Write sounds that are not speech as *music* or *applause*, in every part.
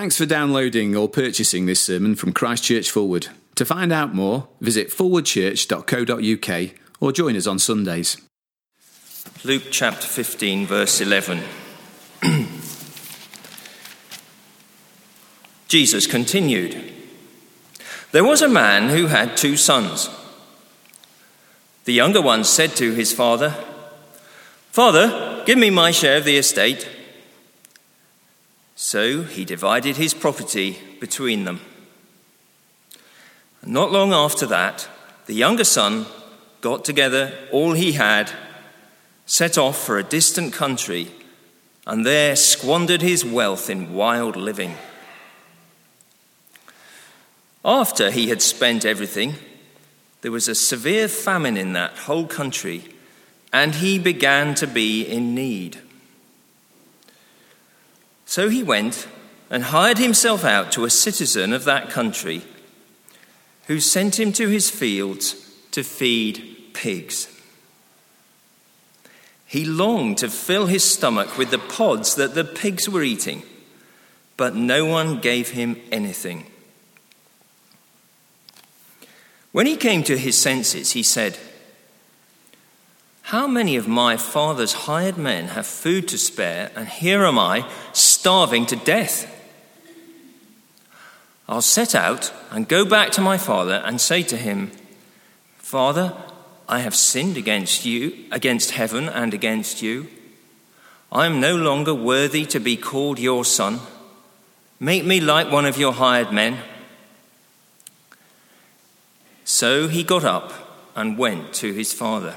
Thanks for downloading or purchasing this sermon from Christchurch Forward. To find out more, visit forwardchurch.co.uk or join us on Sundays. Luke chapter 15, verse 11. *clears throat* Jesus continued There was a man who had two sons. The younger one said to his father, Father, give me my share of the estate. So he divided his property between them. Not long after that, the younger son got together all he had, set off for a distant country, and there squandered his wealth in wild living. After he had spent everything, there was a severe famine in that whole country, and he began to be in need. So he went and hired himself out to a citizen of that country who sent him to his fields to feed pigs. He longed to fill his stomach with the pods that the pigs were eating, but no one gave him anything. When he came to his senses, he said, how many of my father's hired men have food to spare, and here am I, starving to death? I'll set out and go back to my father and say to him, Father, I have sinned against you, against heaven, and against you. I am no longer worthy to be called your son. Make me like one of your hired men. So he got up and went to his father.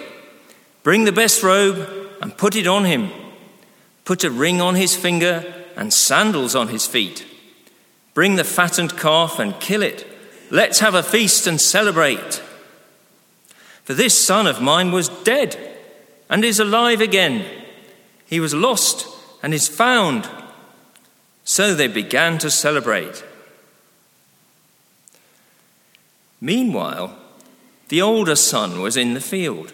Bring the best robe and put it on him. Put a ring on his finger and sandals on his feet. Bring the fattened calf and kill it. Let's have a feast and celebrate. For this son of mine was dead and is alive again. He was lost and is found. So they began to celebrate. Meanwhile, the older son was in the field.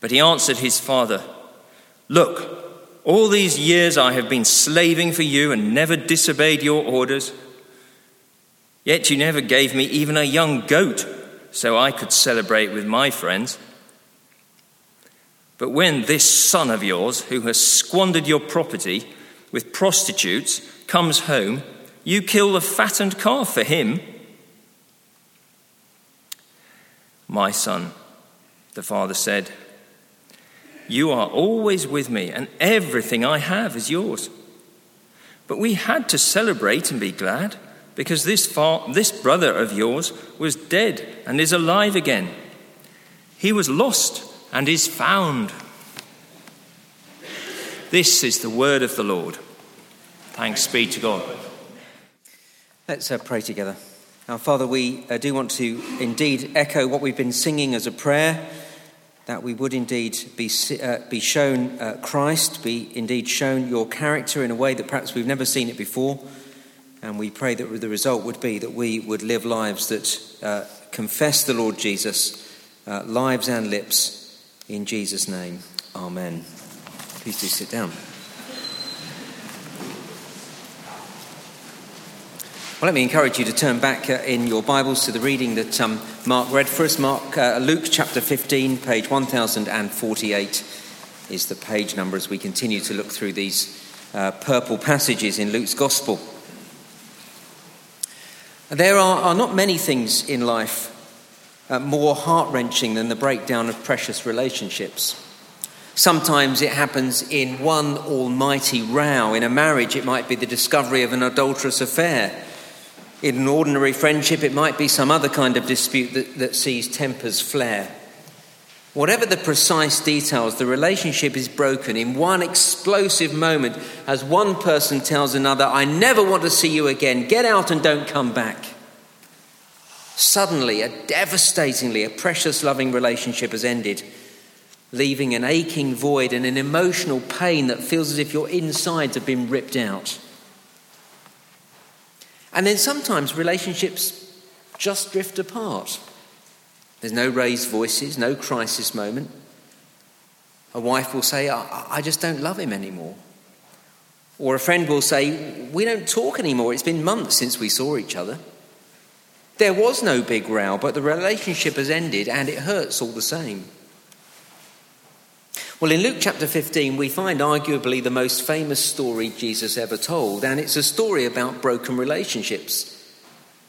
But he answered his father, Look, all these years I have been slaving for you and never disobeyed your orders. Yet you never gave me even a young goat so I could celebrate with my friends. But when this son of yours, who has squandered your property with prostitutes, comes home, you kill the fattened calf for him. My son, the father said, you are always with me, and everything I have is yours. But we had to celebrate and be glad because this, far, this brother of yours was dead and is alive again. He was lost and is found. This is the word of the Lord. Thanks be to God. Let's uh, pray together. Our Father, we uh, do want to indeed echo what we've been singing as a prayer that we would indeed be, uh, be shown uh, Christ, be indeed shown your character in a way that perhaps we've never seen it before. And we pray that the result would be that we would live lives that uh, confess the Lord Jesus, uh, lives and lips, in Jesus' name. Amen. Please do sit down. Well, let me encourage you to turn back uh, in your Bibles to the reading that um, Mark read for us. Mark, uh, Luke chapter 15, page 1048 is the page number as we continue to look through these uh, purple passages in Luke's Gospel. There are, are not many things in life uh, more heart wrenching than the breakdown of precious relationships. Sometimes it happens in one almighty row. In a marriage, it might be the discovery of an adulterous affair. In an ordinary friendship, it might be some other kind of dispute that, that sees tempers flare. Whatever the precise details, the relationship is broken in one explosive moment as one person tells another, I never want to see you again. Get out and don't come back. Suddenly, a devastatingly, a precious loving relationship has ended, leaving an aching void and an emotional pain that feels as if your insides have been ripped out. And then sometimes relationships just drift apart. There's no raised voices, no crisis moment. A wife will say, I, I just don't love him anymore. Or a friend will say, We don't talk anymore. It's been months since we saw each other. There was no big row, but the relationship has ended and it hurts all the same. Well, in Luke chapter 15, we find arguably the most famous story Jesus ever told, and it's a story about broken relationships.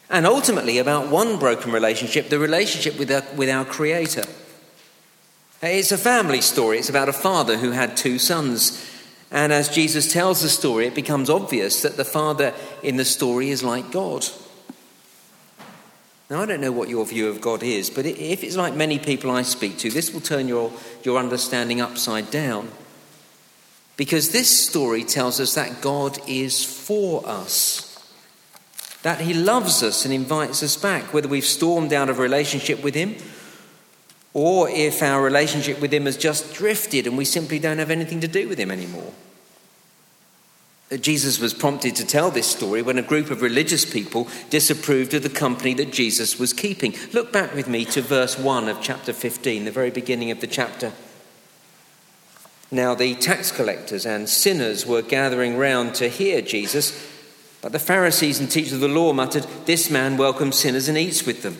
And ultimately, about one broken relationship, the relationship with our, with our Creator. It's a family story. It's about a father who had two sons. And as Jesus tells the story, it becomes obvious that the father in the story is like God. Now, I don't know what your view of God is, but if it's like many people I speak to, this will turn your, your understanding upside down. Because this story tells us that God is for us, that He loves us and invites us back, whether we've stormed out of relationship with Him or if our relationship with Him has just drifted and we simply don't have anything to do with Him anymore. Jesus was prompted to tell this story when a group of religious people disapproved of the company that Jesus was keeping. Look back with me to verse 1 of chapter 15, the very beginning of the chapter. Now, the tax collectors and sinners were gathering round to hear Jesus, but the Pharisees and teachers of the law muttered, This man welcomes sinners and eats with them.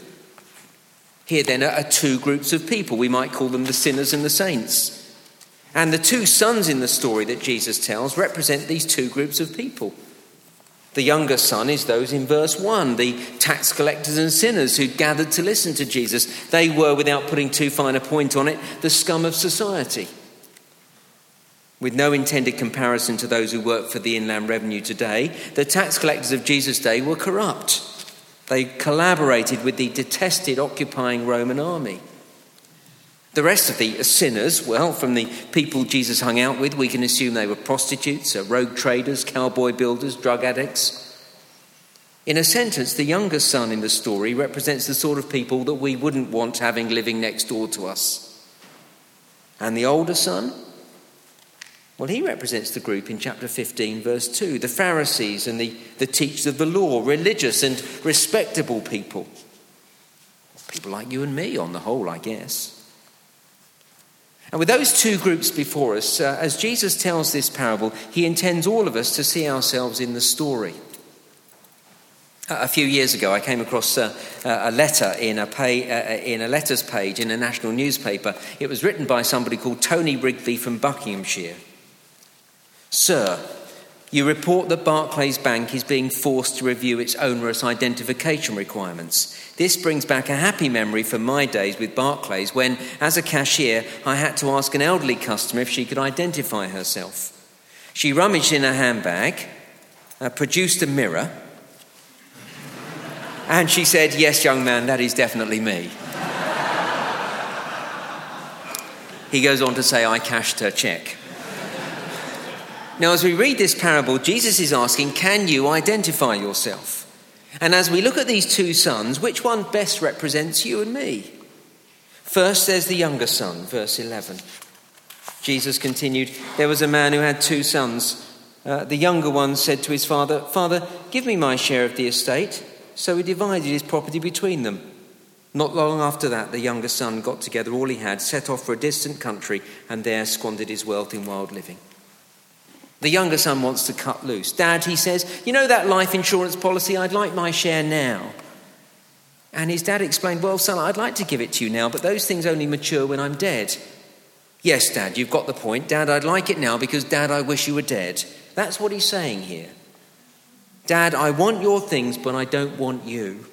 Here then are two groups of people. We might call them the sinners and the saints. And the two sons in the story that Jesus tells represent these two groups of people. The younger son is those in verse 1, the tax collectors and sinners who gathered to listen to Jesus. They were, without putting too fine a point on it, the scum of society. With no intended comparison to those who work for the Inland Revenue today, the tax collectors of Jesus' day were corrupt. They collaborated with the detested occupying Roman army. The rest of the sinners, well, from the people Jesus hung out with, we can assume they were prostitutes, uh, rogue traders, cowboy builders, drug addicts. In a sentence, the younger son in the story represents the sort of people that we wouldn't want having living next door to us. And the older son? Well, he represents the group in chapter 15, verse 2 the Pharisees and the, the teachers of the law, religious and respectable people. People like you and me, on the whole, I guess. And with those two groups before us, uh, as Jesus tells this parable, he intends all of us to see ourselves in the story. A few years ago, I came across a letter in a, pay, in a letters page in a national newspaper. It was written by somebody called Tony Rigby from Buckinghamshire. Sir, you report that Barclays Bank is being forced to review its onerous identification requirements. This brings back a happy memory from my days with Barclays when, as a cashier, I had to ask an elderly customer if she could identify herself. She rummaged in her handbag, uh, produced a mirror, and she said, Yes, young man, that is definitely me. he goes on to say, I cashed her check. Now, as we read this parable, Jesus is asking, Can you identify yourself? And as we look at these two sons, which one best represents you and me? First, there's the younger son, verse 11. Jesus continued, There was a man who had two sons. Uh, the younger one said to his father, Father, give me my share of the estate. So he divided his property between them. Not long after that, the younger son got together all he had, set off for a distant country, and there squandered his wealth in wild living. The younger son wants to cut loose. Dad, he says, You know that life insurance policy? I'd like my share now. And his dad explained, Well, son, I'd like to give it to you now, but those things only mature when I'm dead. Yes, Dad, you've got the point. Dad, I'd like it now because, Dad, I wish you were dead. That's what he's saying here. Dad, I want your things, but I don't want you.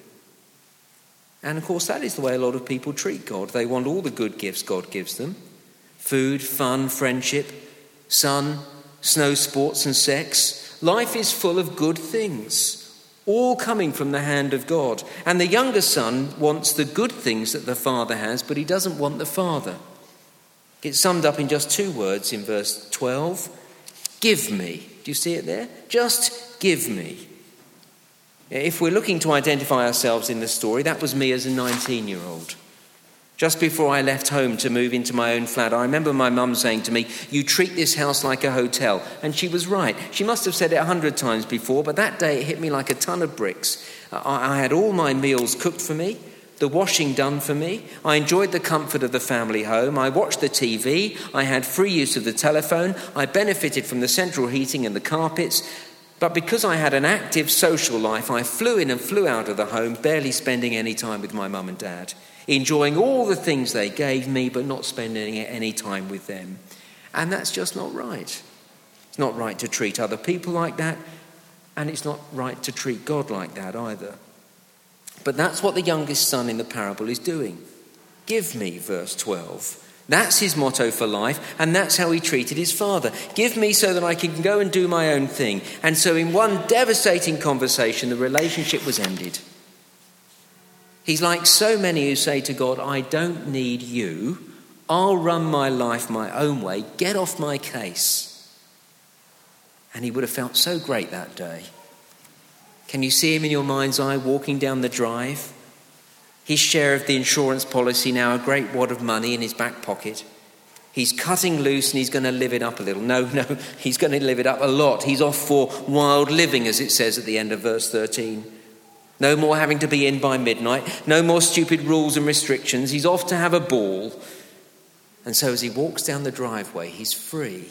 And of course, that is the way a lot of people treat God. They want all the good gifts God gives them food, fun, friendship, sun, snow sports, and sex. Life is full of good things, all coming from the hand of God. And the younger son wants the good things that the father has, but he doesn't want the father. It's summed up in just two words in verse 12 Give me. Do you see it there? Just give me. If we're looking to identify ourselves in the story, that was me as a 19 year old. Just before I left home to move into my own flat, I remember my mum saying to me, You treat this house like a hotel. And she was right. She must have said it a hundred times before, but that day it hit me like a ton of bricks. I had all my meals cooked for me, the washing done for me. I enjoyed the comfort of the family home. I watched the TV. I had free use of the telephone. I benefited from the central heating and the carpets. But because I had an active social life, I flew in and flew out of the home, barely spending any time with my mum and dad enjoying all the things they gave me, but not spending any time with them. And that's just not right. It's not right to treat other people like that, and it's not right to treat God like that either. But that's what the youngest son in the parable is doing. Give me, verse 12. That's his motto for life, and that's how he treated his father. Give me so that I can go and do my own thing. And so, in one devastating conversation, the relationship was ended. He's like so many who say to God, I don't need you. I'll run my life my own way. Get off my case. And he would have felt so great that day. Can you see him in your mind's eye walking down the drive? His share of the insurance policy now, a great wad of money in his back pocket. He's cutting loose and he's going to live it up a little. No, *laughs* no, he's going to live it up a lot. He's off for wild living, as it says at the end of verse 13. No more having to be in by midnight. No more stupid rules and restrictions. He's off to have a ball. And so as he walks down the driveway, he's free.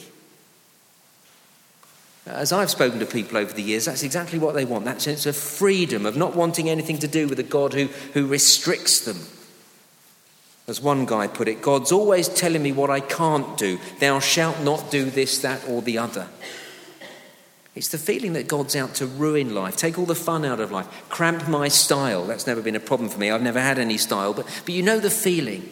As I've spoken to people over the years, that's exactly what they want that sense of freedom, of not wanting anything to do with a God who, who restricts them. As one guy put it, God's always telling me what I can't do. Thou shalt not do this, that, or the other. It's the feeling that God's out to ruin life, take all the fun out of life, cramp my style. That's never been a problem for me. I've never had any style, but, but you know the feeling.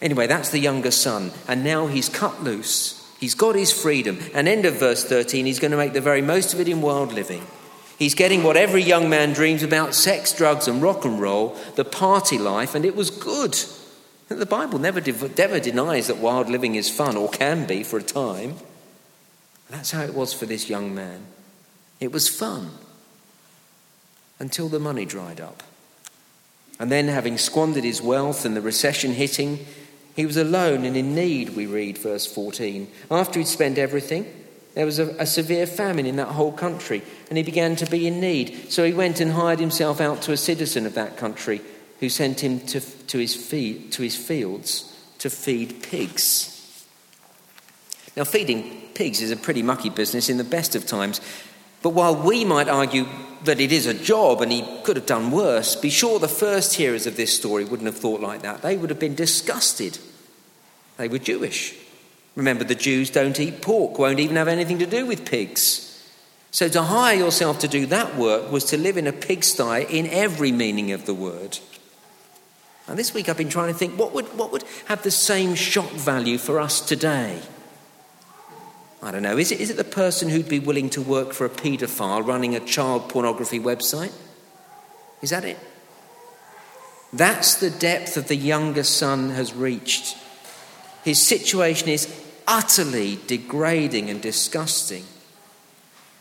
Anyway, that's the younger son, and now he's cut loose. He's got his freedom. And end of verse 13, he's going to make the very most of it in world living. He's getting what every young man dreams about sex, drugs, and rock and roll, the party life, and it was good. The Bible never, never denies that wild living is fun, or can be for a time. That's how it was for this young man. It was fun until the money dried up. And then, having squandered his wealth and the recession hitting, he was alone and in need, we read, verse 14. After he'd spent everything, there was a, a, severe famine in that whole country, and he began to be in need. So he went and hired himself out to a citizen of that country who sent him to, to, his, feed, to his fields to feed pigs. Now, feeding pigs is a pretty mucky business in the best of times. But while we might argue that it is a job and he could have done worse, be sure the first hearers of this story wouldn't have thought like that. They would have been disgusted. They were Jewish. Remember, the Jews don't eat pork, won't even have anything to do with pigs. So to hire yourself to do that work was to live in a pigsty in every meaning of the word. And this week I've been trying to think what would, what would have the same shock value for us today? I don't know, is it, is it the person who'd be willing to work for a paedophile running a child pornography website? Is that it? That's the depth that the younger son has reached. His situation is utterly degrading and disgusting.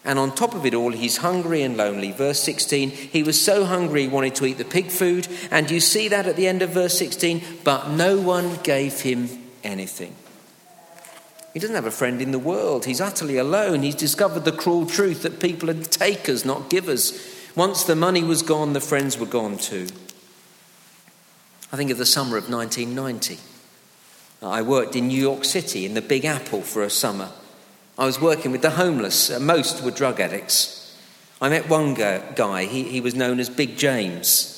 And on top of it all, he's hungry and lonely. Verse 16, he was so hungry he wanted to eat the pig food. And you see that at the end of verse 16, but no one gave him anything. He doesn't have a friend in the world. He's utterly alone. He's discovered the cruel truth that people are takers, not givers. Once the money was gone, the friends were gone too. I think of the summer of 1990. I worked in New York City in the Big Apple for a summer. I was working with the homeless. Uh, most were drug addicts. I met one guy. He, he was known as Big James.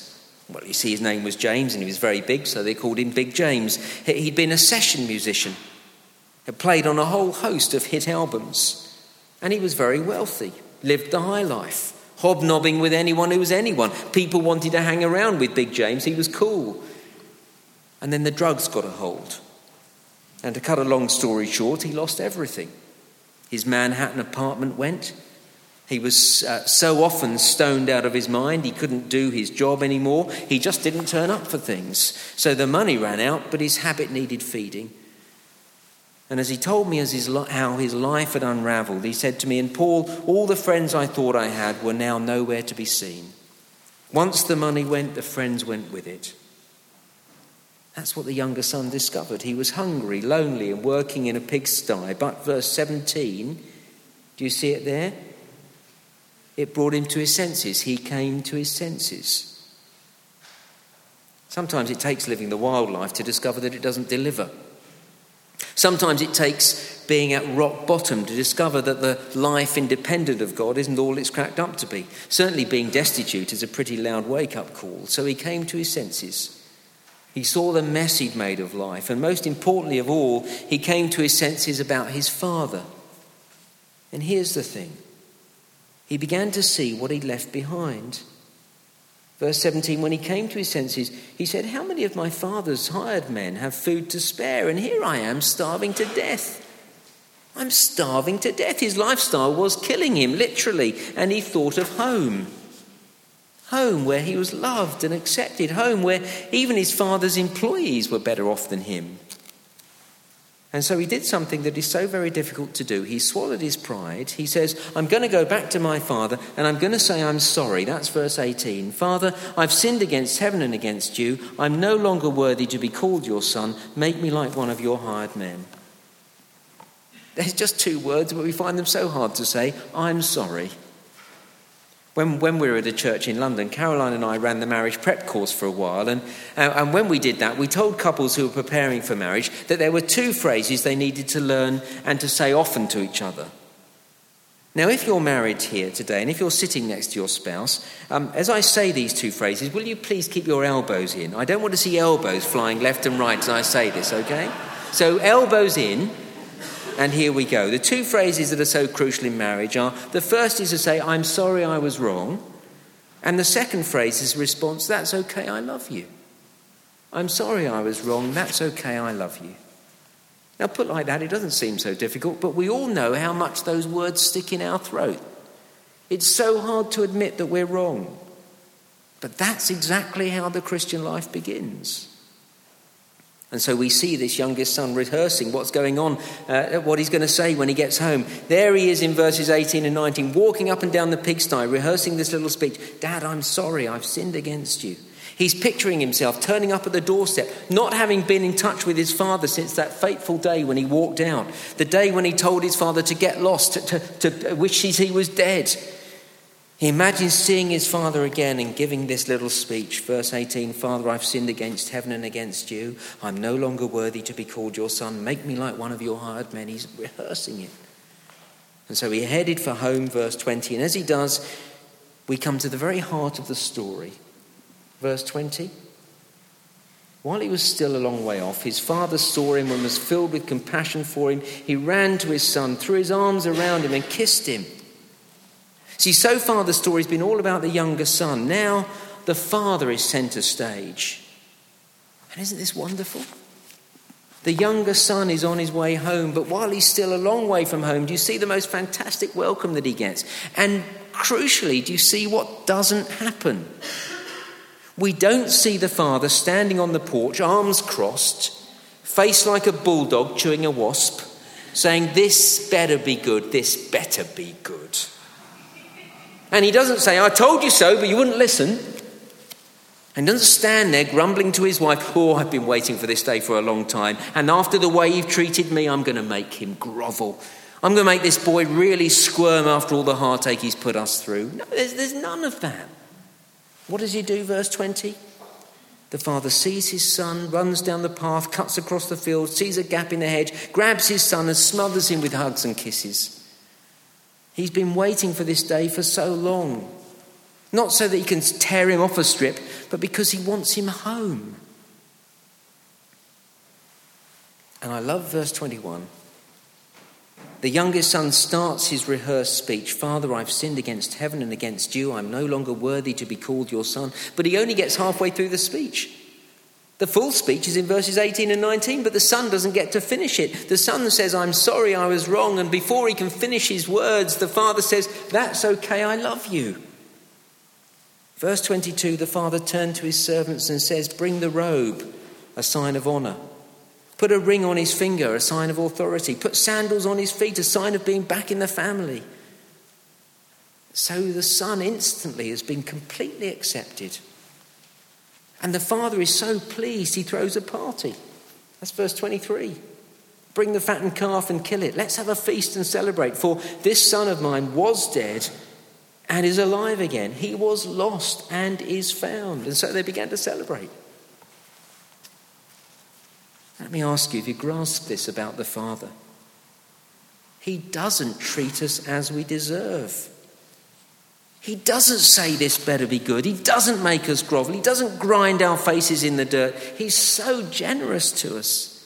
Well, you see, his name was James and he was very big, so they called him Big James. He'd been a session musician had played on a whole host of hit albums. And he was very wealthy, lived the high life, hobnobbing with anyone who was anyone. People wanted to hang around with Big James, he was cool. And then the drugs got a hold. And to cut a long story short, he lost everything. His Manhattan apartment went. He was uh, so often stoned out of his mind, he couldn't do his job anymore. He just didn't turn up for things. So the money ran out, but his habit needed feeding. And as he told me as his, how his life had unraveled, he said to me, And Paul, all the friends I thought I had were now nowhere to be seen. Once the money went, the friends went with it. That's what the younger son discovered. He was hungry, lonely, and working in a pigsty. But verse 17, do you see it there? It brought him to his senses. He came to his senses. Sometimes it takes living the wild life to discover that it doesn't deliver. Sometimes it takes being at rock bottom to discover that the life independent of God isn't all it's cracked up to be. Certainly, being destitute is a pretty loud wake up call. So he came to his senses. He saw the mess he'd made of life, and most importantly of all, he came to his senses about his father. And here's the thing he began to see what he'd left behind. Verse 17, when he came to his senses, he said, How many of my father's hired men have food to spare? And here I am starving to death. I'm starving to death. His lifestyle was killing him, literally, and he thought of home. Home where he was loved and accepted, home where even his father's employees were better off than him. And so he did something that is so very difficult to do. He swallowed his pride. He says, I'm going to go back to my father and I'm going to say I'm sorry. That's verse 18. Father, I've sinned against heaven and against you. I'm no longer worthy to be called your son. Make me like one of your hired men. There's just two words, but we find them so hard to say. I'm sorry. When, when we were at a church in London, Caroline and I ran the marriage prep course for a while. And, uh, and when we did that, we told couples who were preparing for marriage that there were two phrases they needed to learn and to say often to each other. Now, if you're married here today and if you're sitting next to your spouse, um, as I say these two phrases, will you please keep your elbows in? I don't want to see elbows flying left and right as I say this, okay? So, elbows in and here we go. The two phrases that are so crucial in marriage are the first is to say, I'm sorry I was wrong. And the second phrase is response, That's okay, I love you. I'm sorry I was wrong, that's okay, I love you. Now, put like that, it doesn't seem so difficult, but we all know how much those words stick in our throat. It's so hard to admit that we're wrong. But that's exactly how the Christian life begins. And so we see this youngest son rehearsing what's going on, uh, what he's going to say when he gets home. There he is in verses 18 and 19, walking up and down the pigsty, rehearsing this little speech Dad, I'm sorry, I've sinned against you. He's picturing himself turning up at the doorstep, not having been in touch with his father since that fateful day when he walked out, the day when he told his father to get lost, to, to, to wish he was dead. He imagines seeing his father again and giving this little speech. Verse 18 Father, I've sinned against heaven and against you. I'm no longer worthy to be called your son. Make me like one of your hired men. He's rehearsing it. And so he headed for home, verse 20. And as he does, we come to the very heart of the story. Verse 20. While he was still a long way off, his father saw him and was filled with compassion for him. He ran to his son, threw his arms around him, and kissed him. See, so far the story's been all about the younger son. Now the father is centre stage. And isn't this wonderful? The younger son is on his way home, but while he's still a long way from home, do you see the most fantastic welcome that he gets? And crucially, do you see what doesn't happen? We don't see the father standing on the porch, arms crossed, face like a bulldog chewing a wasp, saying, This better be good, this better be good. And he doesn't say, I told you so, but you wouldn't listen. And doesn't stand there grumbling to his wife, Oh, I've been waiting for this day for a long time. And after the way you've treated me, I'm going to make him grovel. I'm going to make this boy really squirm after all the heartache he's put us through. No, there's, there's none of that. What does he do, verse 20? The father sees his son, runs down the path, cuts across the field, sees a gap in the hedge, grabs his son and smothers him with hugs and kisses. He's been waiting for this day for so long. Not so that he can tear him off a strip, but because he wants him home. And I love verse 21. The youngest son starts his rehearsed speech Father, I've sinned against heaven and against you. I'm no longer worthy to be called your son. But he only gets halfway through the speech. The full speech is in verses 18 and 19, but the son doesn't get to finish it. The son says, I'm sorry, I was wrong. And before he can finish his words, the father says, That's okay, I love you. Verse 22 the father turned to his servants and says, Bring the robe, a sign of honor. Put a ring on his finger, a sign of authority. Put sandals on his feet, a sign of being back in the family. So the son instantly has been completely accepted. And the father is so pleased he throws a party. That's verse 23. Bring the fattened calf and kill it. Let's have a feast and celebrate. For this son of mine was dead and is alive again. He was lost and is found. And so they began to celebrate. Let me ask you if you grasp this about the Father. He doesn't treat us as we deserve. He doesn't say this better be good. He doesn't make us grovel. He doesn't grind our faces in the dirt. He's so generous to us.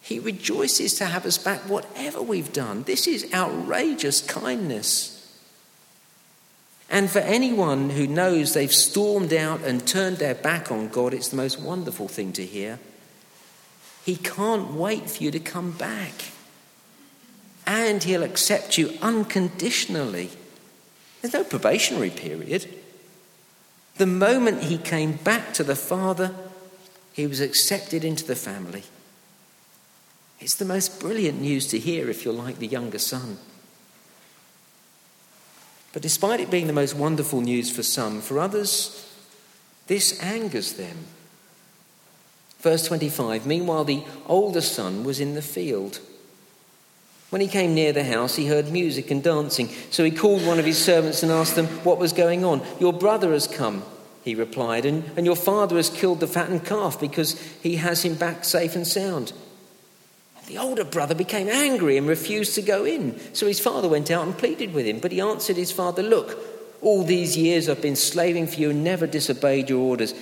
He rejoices to have us back, whatever we've done. This is outrageous kindness. And for anyone who knows they've stormed out and turned their back on God, it's the most wonderful thing to hear. He can't wait for you to come back. And He'll accept you unconditionally. There's no probationary period. The moment He came back to the Father, He was accepted into the family. It's the most brilliant news to hear if you're like the younger son. But despite it being the most wonderful news for some, for others, this angers them. Verse 25 Meanwhile, the older son was in the field. When he came near the house, he heard music and dancing. So he called one of his servants and asked them what was going on. Your brother has come, he replied, and, and your father has killed the fattened calf because he has him back safe and sound. The older brother became angry and refused to go in. So his father went out and pleaded with him. But he answered his father, Look, all these years I've been slaving for you and never disobeyed your orders.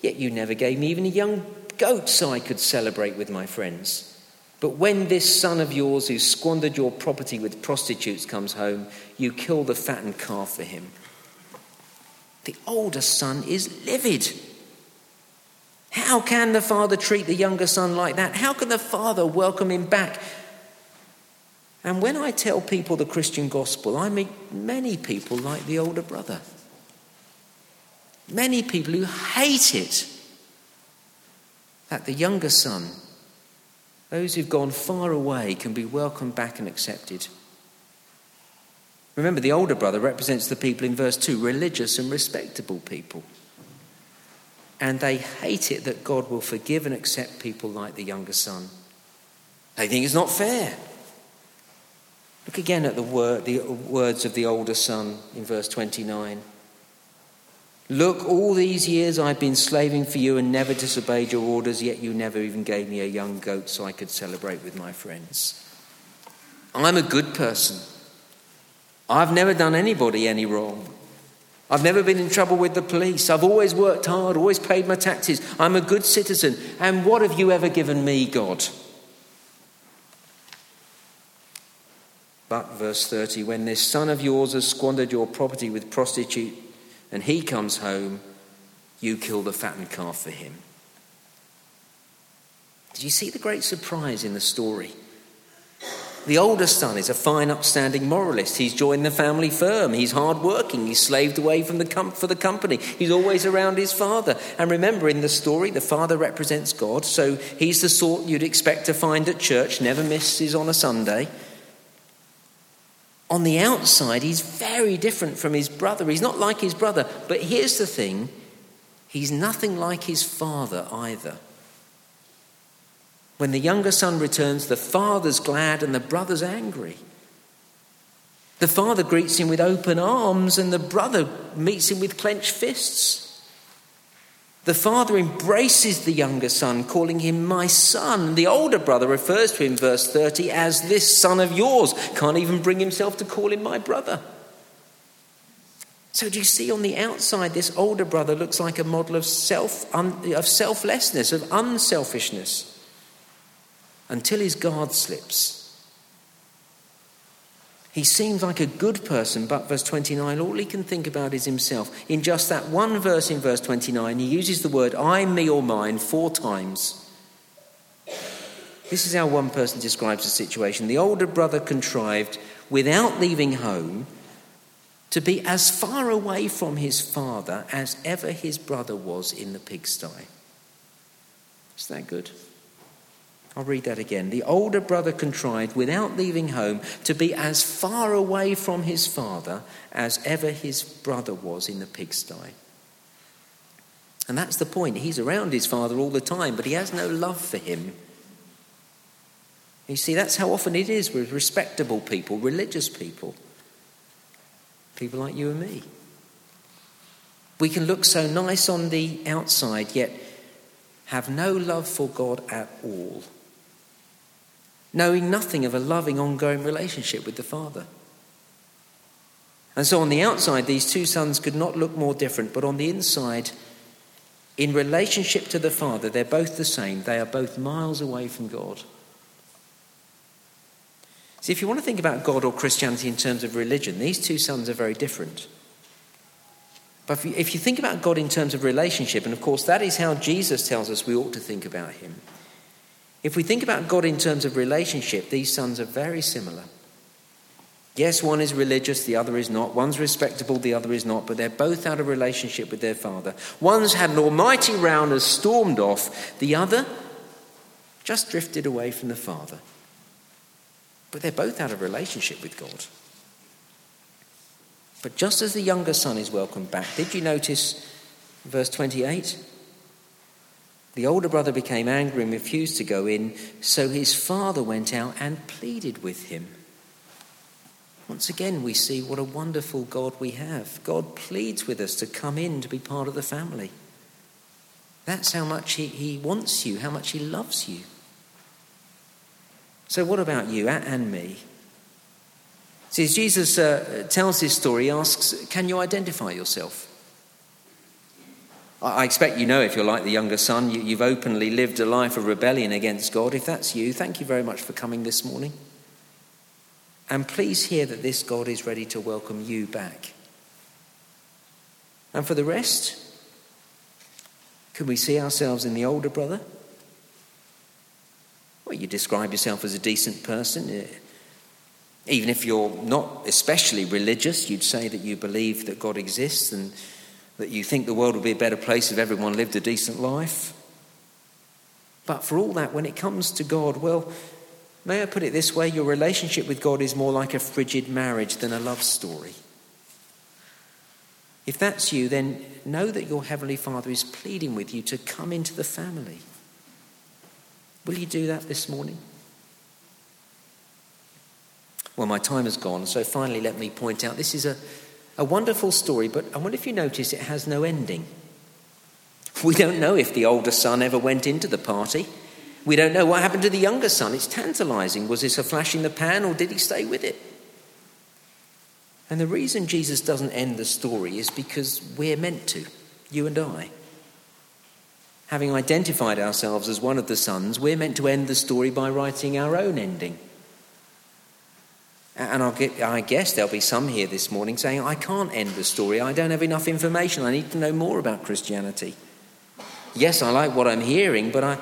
Yet you never gave me even a young goat so I could celebrate with my friends. But when this son of yours who squandered your property with prostitutes comes home, you kill the fattened calf for him. The older son is livid. How can the father treat the younger son like that? How can the father welcome him back? And when I tell people the Christian gospel, I meet many people like the older brother. Many people who hate it that the younger son, those who've gone far away, can be welcomed back and accepted. Remember, the older brother represents the people in verse 2, religious and respectable people. And they hate it that God will forgive and accept people like the younger son. They think it's not fair. Look again at the, word, the words of the older son in verse 29. Look, all these years I've been slaving for you and never disobeyed your orders, yet you never even gave me a young goat so I could celebrate with my friends. I'm a good person. I've never done anybody any wrong. I've never been in trouble with the police. I've always worked hard, always paid my taxes. I'm a good citizen. And what have you ever given me, God? But, verse 30, when this son of yours has squandered your property with prostitute and he comes home, you kill the fattened calf for him. Did you see the great surprise in the story? The older son is a fine, upstanding moralist. He's joined the family firm. He's hardworking. He's slaved away from the com- for the company. He's always around his father. And remember, in the story, the father represents God, so he's the sort you'd expect to find at church, never misses on a Sunday. On the outside, he's very different from his brother. He's not like his brother. But here's the thing he's nothing like his father either. When the younger son returns, the father's glad and the brother's angry. The father greets him with open arms, and the brother meets him with clenched fists. The father embraces the younger son, calling him my son. The older brother refers to him, verse 30, as this son of yours. Can't even bring himself to call him my brother. So, do you see on the outside, this older brother looks like a model of, self, of selflessness, of unselfishness, until his guard slips. He seems like a good person, but verse 29, all he can think about is himself. In just that one verse in verse 29, he uses the word I, me, or mine four times. This is how one person describes the situation. The older brother contrived, without leaving home, to be as far away from his father as ever his brother was in the pigsty. Is that good? I'll read that again. The older brother contrived, without leaving home, to be as far away from his father as ever his brother was in the pigsty. And that's the point. He's around his father all the time, but he has no love for him. You see, that's how often it is with respectable people, religious people, people like you and me. We can look so nice on the outside, yet have no love for God at all knowing nothing of a loving, ongoing relationship with the Father. And so on the outside, these two sons could not look more different, but on the inside, in relationship to the Father, they're both the same. They are both miles away from God. See, if you want to think about God or Christianity in terms of religion, these two sons are very different. But if you, think about God in terms of relationship, and of course that is how Jesus tells us we ought to think about Him, if we think about God in terms of relationship, these sons are very similar. Yes, one is religious, the other is not. One's respectable, the other is not, but they're both out of relationship with their father. One's had an almighty round and stormed off, the other just drifted away from the father. But they're both out of relationship with God. But just as the younger son is welcomed back, did you notice verse 28? The older brother became angry and refused to go in, so his father went out and pleaded with him. Once again, we see what a wonderful God we have. God pleads with us to come in to be part of the family. That's how much He, he wants you, how much He loves you. So, what about you and me? See, as Jesus uh, tells this story, he asks, Can you identify yourself? I expect you know if you're like the younger son, you, have openly lived a life of rebellion against God. If that's you, thank you very much for coming this morning. And please hear that this God is ready to welcome you back. And for the rest, can we see ourselves in the older brother? Well, you describe yourself as a decent person. Uh, even if you're not especially religious, you'd say that you believe that God exists and that you think the world would be a better place if everyone lived a decent life. But for all that, when it comes to God, well, may I put it this way your relationship with God is more like a frigid marriage than a love story. If that's you, then know that your Heavenly Father is pleading with you to come into the family. Will you do that this morning? Well, my time has gone, so finally let me point out this is a a wonderful story, but I wonder if you notice it has no ending. We don't know if the older son ever went into the party. We don't know what happened to the younger son. It's tantalizing. Was this a flash in the pan or did he stay with it? And the reason Jesus doesn't end the story is because we're meant to, you and I. Having identified ourselves as one of the sons, we're meant to end the story by writing our own ending. And get, i guess there'll be some here this morning saying, I can't end the story. I don't have enough information. I need to know more about Christianity. Yes, I like what I'm hearing, but I,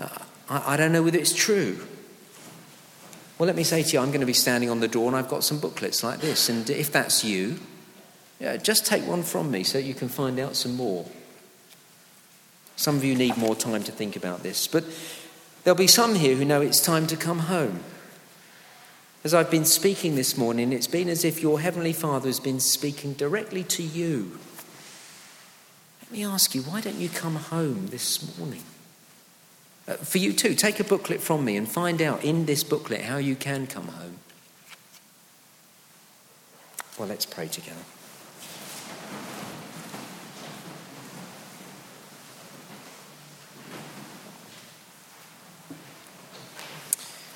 uh, I, I don't know whether it's true. Well, let me say to you, I'm going to be standing on the door and I've got some booklets like this. And if that's you, yeah, just take one from me so you can find out some more. Some of you need more time to think about this. But there'll be some here who know it's time to come home. As I've been speaking this morning, it's been as if your Heavenly Father has been speaking directly to you. Let me ask you, why don't you come home this morning? Uh, for you too, take a booklet from me and find out in this booklet how you can come home. Well, let's pray together.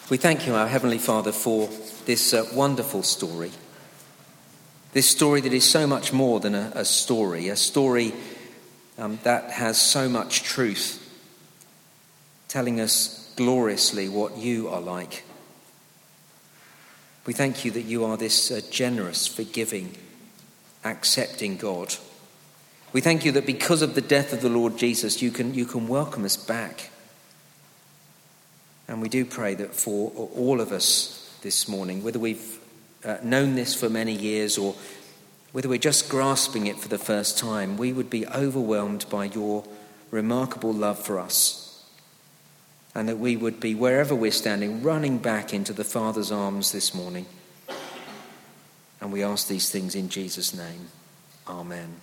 We thank you, our Heavenly Father, for this uh, wonderful story. This story that is so much more than a, a story, a story um, that has so much truth, telling us gloriously what you are like. We thank you that you are this uh, generous, forgiving, accepting God. We thank you that because of the death of the Lord Jesus, you can, you can welcome us back. And we do pray that for all of us this morning, whether we've uh, known this for many years or whether we're just grasping it for the first time, we would be overwhelmed by your remarkable love for us. And that we would be, wherever we're standing, running back into the Father's arms this morning. And we ask these things in Jesus' name. Amen.